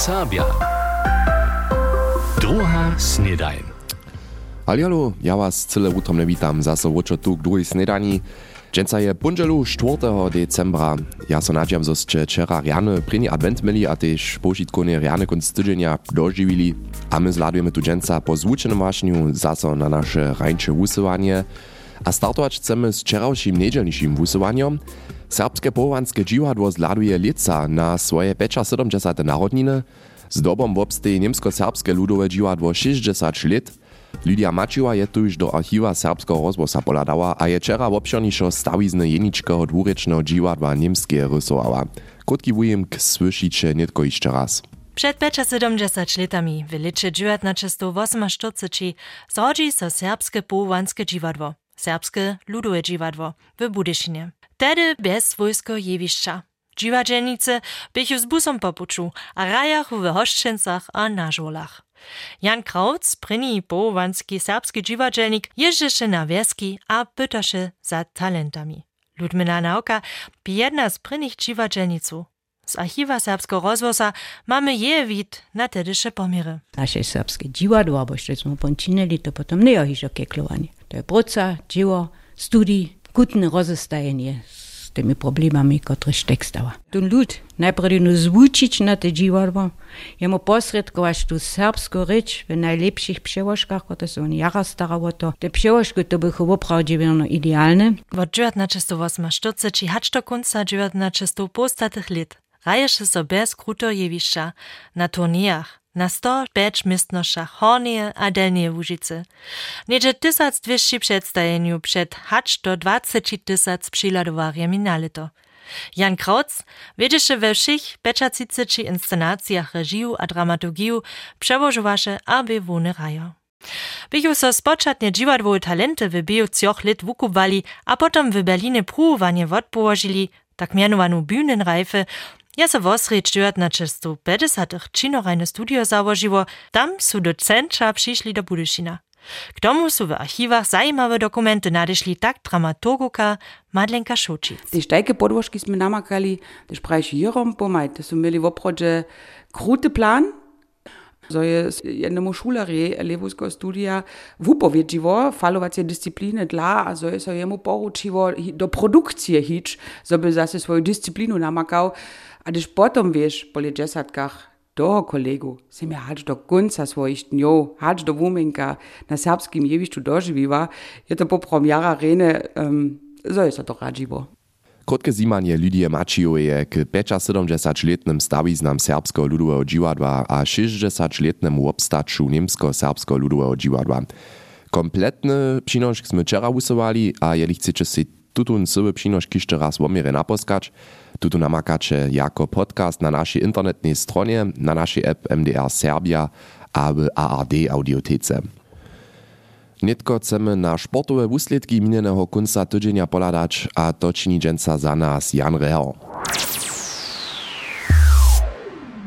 Serbia. Druga snedajn. Ja was cyle utromne witam, zase woczo tu k drugiej snedani. Dżęca je punżelu 4. decembra. Ja so nadziam, zo ste wczera riane prini advent mieli, a też požitkone riane konc tydzienia dożywili. A my zladujemy tu dżęca po zvučenom wašniu zase na nasze rańcze wusywanie. A startować chcemy z wczorajszym niedzielniejszym wusywaniem. Serbskie połowanske dziwadło zladuje lica na swoje 75 narodniny. Z dobom wobstej niemsko-serbskie ludowe dziwadło 60 lat. Lidia Mačiova je tuž do archiva serbskeho rozvosa poladała, a je wczera wobšornišo stawizny jeničkeho dwurečného dziwadła niemskie rysowała. Krótki wujem k słyszycie nietko jeszcze raz. Przed 75 latami w licze 1948 zrodzi so serbskie połowanskie dziwadło, serbskie ludowe dziwadło w Budyszynie. Tedy bez wojsko jewiszcza. Dziwadżenice bychu z busom popuczu, a rajach w hoszczencach a na żolach. Jan Krautz, pryni połowanski serbski dziwadżelnik, jeżdżeše na wieski a pytaše za talentami. Ludmila Nauka, jedna z prynych dziwadżelnicu. Z archiwa serbskiego rozwosa mamy je wid na tedysze pomiry. Nasze serbskie dziwadło, jeszcze smo pončinili, to potom nie jest keklowanie. To je bruca, dziwo, studij, kutne rozestajenie tymi problemami, które tekstała. Ten lud najpierw zwučić na te dziwadło, jemu posredkować tu serbską rzecz w najlepszych przełożkach, które są jara starało to. Te przełożki to były woprawdzie idealne. Od 1948 či hač do konca 1950 let raješe so bez kruto jewišća na turnijach na 105 mistnošach Hornie a Delnie Łužice. Niedzie 1200 przedstawieniu przed hacz do 20 tysac przyladowarjami na leto. Jan Krautz wiedzieše we všich 35 inscenacjach reżiju a dramaturgiju przełożywaše, aby wony rajo. Bychu so spočatne dziwadwowe talenty w biju cioch lit wukubali, a potom w Berlinie próbowanie odpołożyli, tak mianowanu Bühnenreife, ja se wosreč 1950 činorajne studio założyło, tam su do centra przyszli do Budyšina. K tomu su w archiwach zajímawe dokumenty nadešli tak dramaturguka Madlenka Šučic. Die štajke podłożki sme namakali, też prajši jirom pomaj, to su mieli w oprodzie kruty plan, so je jednemu šularje levojského studia wupowiedziło falowacie dyscypliny dla, a so je so jemu poručiło do produkcji hić, so by zase swoją dyscyplinu namakał, a gdyż potom wiesz, po dżesatkach, do kolegu, se mi hać do końca swoich dniów, hać do wumenka na serbskim jewiszczu dożywiła, je to po premiera rene, um, so je so to radziło. Krótkie zimanie Lidie Mačijoje k 75-letnym stawiznam serbskiego ludowego dziwadła a 60-letnemu obstaczu niemsko-serbskiego ludowego dziwadła. Kompletny przynoszk sme wczera usowali, a jeli chcecie si tutun sobie przynoszk jeszcze raz w omierę naposkać, tutu namakacie jako podcast na naszej internetnej stronie, na naszej app MDR Serbia, a w ARD audiotece. Netko chcemy na sportowe wusledki minionego końca tydzienia poladać, a to czyni dżęca za nas Jan Reho.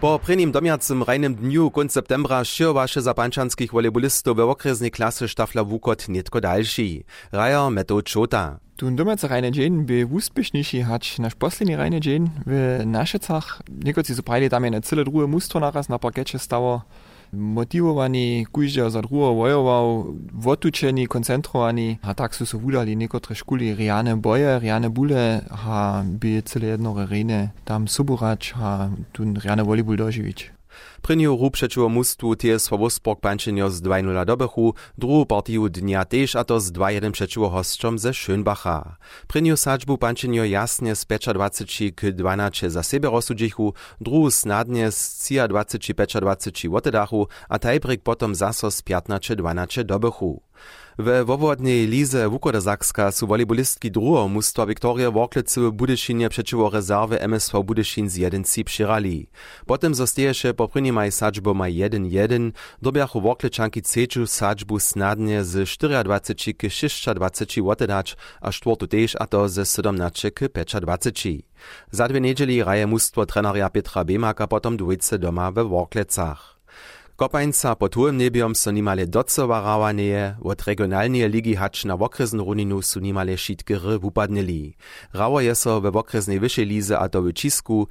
Po prvním domjacem rajnym dniu konc septembra širba še za pančanskih volejbolistov v okrezni klase štafla Vukot netko daljši. Rajo Metod Čota. Tun domace rajne džen bi uspešniši hač naš poslednji rajne džen v našicah. Nekoci so pravili, da je na cele druge mustvo naraz na parketče stalo. motivovani, kužja za drugo vojoval, votučeni, koncentrovani, a tak so se vudali nekotre škuli rejane boje, rejane bule, a bi cele jedno rejne, tam Suburač, a tu rejane volibul doživič. Prvního rúpšeču mústvu TSV Wolfsburg pančenio z 2-0 do Bechu, druhú partiu dnia tiež a to z 2-1 přečuo hostčom ze Schönbacha. Prvního sáčbu pančenio jasne z 25 k 12 za sebe rozsudžichu, druhú snadne z 23 25 votedachu a tajbrik potom zaso z 15 12 do We wobodnej lize Wukodazakska su volejbolistki drugo mustwa Viktoria Worklecy w Budyszynie przeciwko rezerwy MSV Budyszyn z 1-3 przyrali. Potem zostaješe po prvnimaj sadžboma 1-1, dobiachu Worklečanki ceču sadžbu snadnie z 24 k 26 wotedać, a czwartu też, a to ze 17 k 25. Za dwie niedzieli raje mustwo treneria Petra Bemaka potom dwójce doma we Worklecach. Kopańca pod tułym niebiom so nimale docowarawaneje, od regionalnej ligi hacz na okresn runinu su nimale šitkery wupadnili. Rało je so we okresnej wyższej lize a to w Cisku,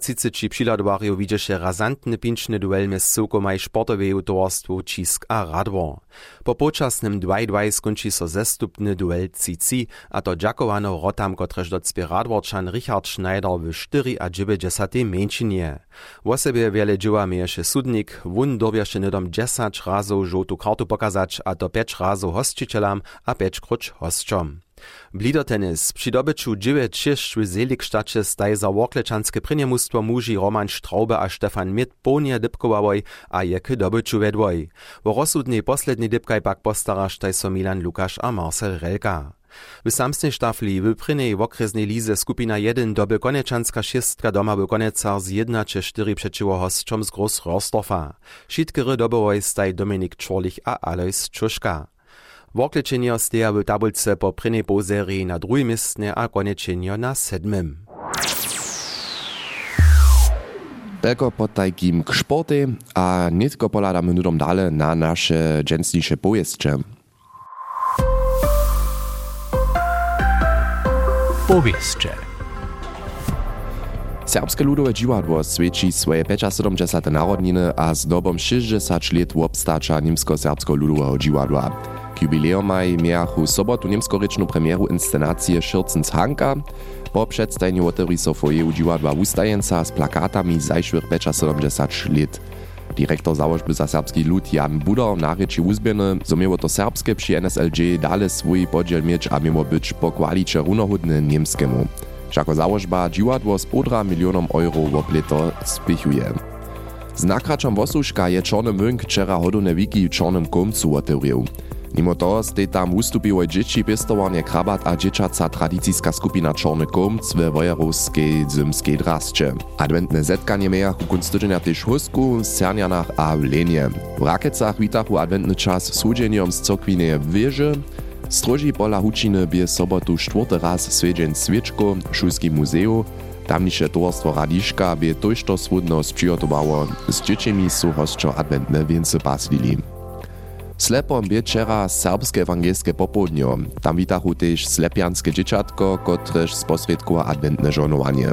32 přiladowariów widzieše razantny pinczny duel mes sokomaj sportowej towarstwu Cisk a Radwor. Po počasnym 2-2 skonči so zestupny duel Cici, a to Giacovano Rotam, kotrež docpie Radworčan Richard Schneider w 4 a 90 menšinie. W sobie wiele sudnik, wun dobieše nedom 10 razów żółtu kartu pokazać, a to 5 razów hostitelam, a 5 krucz hostczom. Blidotenis przy dobyciu 9-6 w Seligštacie staj za Worklečanske pryniemustwo muži Roman Straube a Stefan Mitt ponie dybkowałoj, a je k dobyciu wedwoj. Wo rozsudnej poslednej dybkaj pak postaraš taj so Milan Lukasz a Marcel Relka. W samstnej štafli w prynej okresnej lize skupina 1 doby konečanská šestka doma w konecar z 1 če 4 přečivo hostčom z Groß Rorstorfa. Šitkery dobowoj staj Dominik Čorlich a Alois Čuška. Worklečenio steja w tabulce po prynej półserii na drugim miejsce a konečenio na sedmym. Tylko po takim k sporty, a nitko poladamy nudom dale na nasze dżęsniejsze pojeździe. Powieście. Serbskie ludowe dziwadło svědčí swoje 75. narodniny a z dobom 60 lat obstacza niemsko-serbsko ludoweho dziwadła. K jubileumaj miachu sobotu niemskorečnu premieru inscenacije Šircens Hanka, po przedstawieniu otewri so fojeju dziwadła ustajenca z plakatami zajszłych 75 lat. Direktor założby za serbski lud Jan Budo na reči uzbieny, zo mieło to serbskie przy NSLG dale swój podziel mieć a mimo być po kwalicie runohudny niemskiemu. Jako założba dziwadło z półtora milionom euro w opleto spichuje. Z nakraczom wosuszka je Czarny Münk wczera hodone wiki Czarnym Komcu. Mimo to stej tam ustupiło dzieci piestowanie krabat a dzieciaca tradycyjska skupina Czarny Komc we wojerowskiej zymskiej drascie. Adwentne zetkanie miachu ku kunst tydzienia też husku, w Cernianach a w Lenie. W Rakecach witachu adwentny czas z słudzeniem z cokwinej wieży, Stroži pola Hučiny bie sobotu čtvrty raz svedźen Sviečko w Šulskim muzeu. Tamniše towarstwo Radiška bie tojšto swódno sprzygotowało. Z dzieciami su hostčo adventne więce paslili. Slepom bie wczera serbskie ewangelskie popołudnio. Tam witachu też slepianskie dzieciatko, kotreż sposredkuje adventne żonowanie.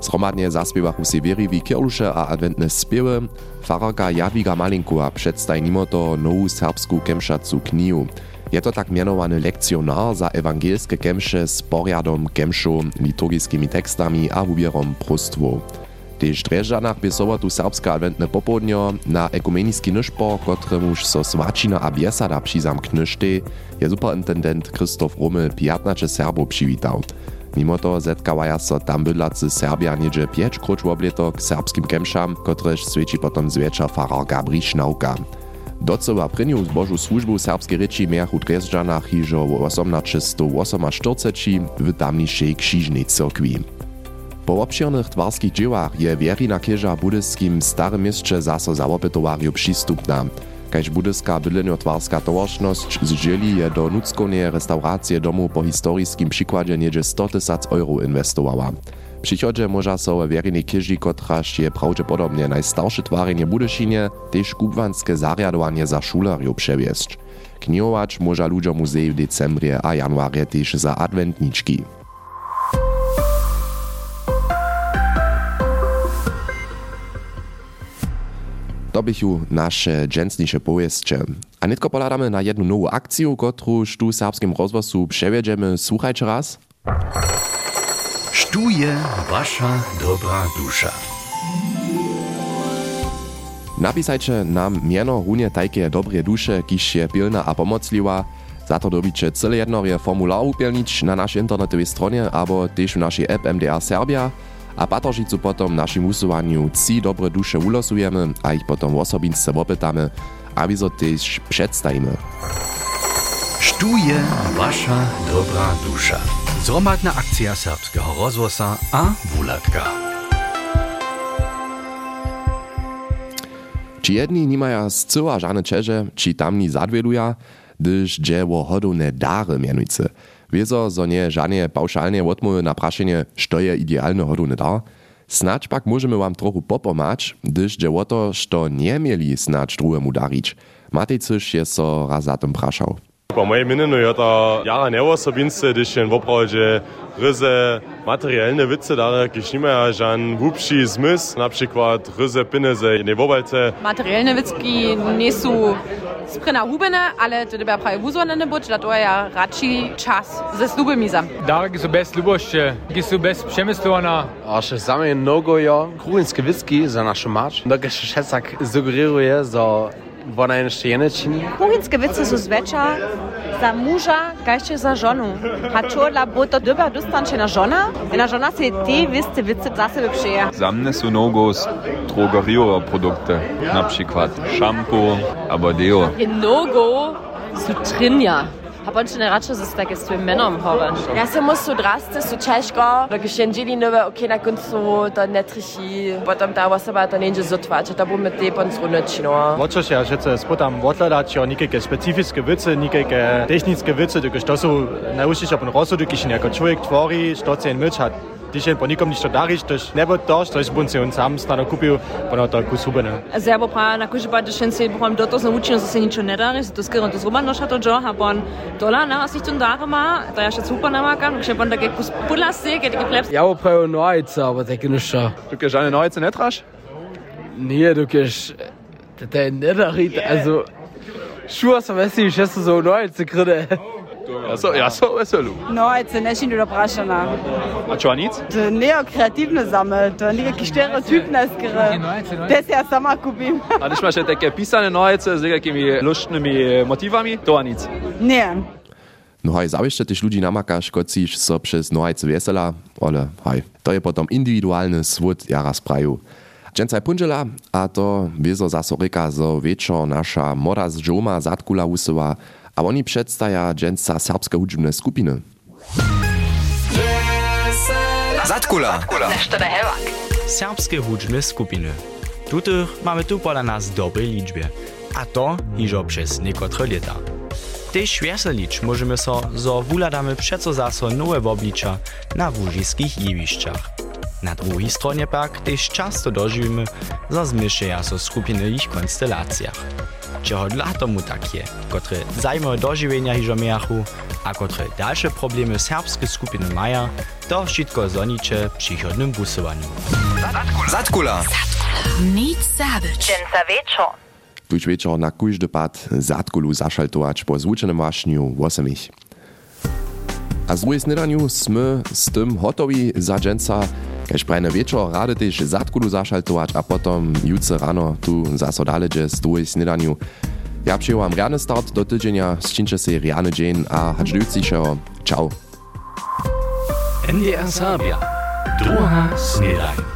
Zhromadnie zaspiewachu si wieriwi kierlusze a adventne spiewy. Fararka Jadwiga Malinkowa przedstawi mimo to nową serbską kemszacu knihu. Je to tak mianowany lekcjonar za ewangelskie kemsze z poriadom kemszu, liturgickimi tekstami a wubierom prostwo. Tež drežanach by sobotu serbska adventne popołudnio na ekumeniski nyšpor, kotremuž so svačina a biesada přizamknyšte, je superintendent Krzysztof Rummel 15 Serbów przywitał. Mimo to zetkawaja so tam bydlacy Serbia niedzie 5 krucz wobleto k serbskim kemszam, kotrež svědčí potom zwiecza farar Gabri Schnauka. Docowa prynju zbożu służbu serbskiej ryci miachu Dresdżanach hiżo w 1848 w tamniejszej krzyżnej cyrkwi. Po obširnych twarskich dziełach je wierina kieża budyskim starym mieście zaso zawopytowariu przystupna. Kaž budyska bydlenio-twarska towarszność zdzieli je do nuckonej restauracji domu po historiskim przykładzie niedzie 100 tysac euro inwestowała. Przychodzie może so we wiernej kieži, kotraž je prawdopodobnie najstarsze twarenie Budyszynie, też kubwanskie zariadowanie za szulariów przewiesć. Knihować może ludziom muzej w decembrie a januarie też za adwentniczki. To bychu nasze dżęsniejsze powieście. A nitko poladamy na jedną nową akcję, którąż tu w serbskim rozwoju przewiedziemy. Słuchajcie raz. Stuje wasza dobra dusza. Napisajcie nam miano runie tajkie dobre dusze, kiż je pilna a pomocliwa. Za to dobicie cyle jednorie formular upielnić na naszej internetowej stronie, albo też w naszej app MDR Serbia. A patoržicu potom našim usúvaniu trzy dobre duše ulosujemy, a ich potom osobince opytamy, aby so też przedstawimy. Stuje wasza dobra dusza. Zromadna akcja serbskiego rozwosa a wulatka. Či jedni nimaja z cyła żadne čeže, či tamni zadwieduja, gdyż dzieło hodowne dary mianujce. Wieso, zo nie żadne pauszalne odmowy na praszenie, što je idealny hodowny dar. Snadź pak możemy wam trochu popomać, gdyż dzieło to, što nie mieli snadź drugiemu darić. Matej Cysz je so raz za tym praszał. Po mojej minneniu je to jara neosobince, když jen woprawdzie ryze materialne wice dare, kiż nie ma żan wupši zmysł, na przykład pieniądze nie wobalce. Materialne witzki nie są sprina hubene, ale to trzeba prawie wuzwane być, dlatego ja raczej czas ze slubami sam. Darki są bez lubości, są bez przemysłowana. A še same mnogo jo kruhinske whisky za našu mač. Dokaj še šesak sugeruje, za Kuhinjske vice so zvečer za muža, kaj še za ženu. Hačola bo to dobra dostančena žena, ena žena si te viste vice za sebe pšeje. Za mne so mnogo drogerijova produkte, na primer šampo, abadeo. Mnogo sutrinja. Trinja. Hab on schon raczej z takie z twoim menom horen. Ja se mus so drastisch, so ciężko, da się dzieli nowe, ok, na końcu to nie trzysi, potem ta osoba to nie będzie zutwać, to było mit tej pan zrunąć, no. Wotczas ja rzece spotam wotladać, ja nikakie specyficzne wice, nikakie techniczne wice, tylko to są nauczyć op rozsudek, jeśli jako człowiek twori, to co myć hat. Dzisiaj po nikom nič dariš, tož nebo to, što jaz bom se on sam stano kupil, pa na to kusubene. Zelo pa na kuži pa, da še se bom do to naučil, da se nič ne dari, to skirno to zruban noša to džoha, bon dola na vas nič darima, da ja še super nama kan, še bon da ke kus pulasik, ke kleps. Ja, pa je nojca, aber da ke niša. Du ke žane nojca ne traš? Nee, du ke da ne dari, also Schuhe, was weiß ich, ich esse so neu zu kriegen. Ja so, ja so, so No, et se nešin do prašana. A čo nic? To neo kreativno zame, to nekakvi ist skre. Te se ja sama kupim. A neš imaš neke pisane nojice z nekakimi luštnimi motivami? To nic. Ne. No haj, zawiesz też ludzi namakasz, kocisz so przez noajce wesela, ale haj, to je potem indywidualny swód jara spraju. Dżęcaj punżela, a to wiezo zasoryka, zo wieczo nasza mora z dżoma zatkula usyła, a oni przedstaja dżęca serbske hudźbne skupiny. Zatkula. Serbskie hudźbne skupiny. Tutych mamy tu pola nas dobrej liczbie, a to iżo przez niekotre lata. Tež weselić możemy so, zo wuladamy przeco zaso nowe oblicza na wóżyskich jewiszczach. Na drugiej stronie pak też często dożywimy, zo zmieszają so skupiny ich konstelacjach. Czego dla tomu tak je, kotre zajmowe dożywienia hiżo miachu, a kotre dalsze problemy serbskie skupiny maja, to wszystko zonicze przychodnym głosowaniu. Zatkula. Nic zabyć. Dżęca wieczor. Tuż wieczor na kujdy pad zatkulu zaszaltować po zvučenym wašniu 8. A z drugiej snedaniu sme z tym hotowi za dżęca, kaž prajne wieczor rady też zatkulu zaszaltować, a potom jutce rano tu zaso daledzie z drugiej snedaniu. Ja przyjęłam rany start do tydzienia, ścinczę się rany dzień, a się. Ciao. NDR Sabia. Druga snedanie.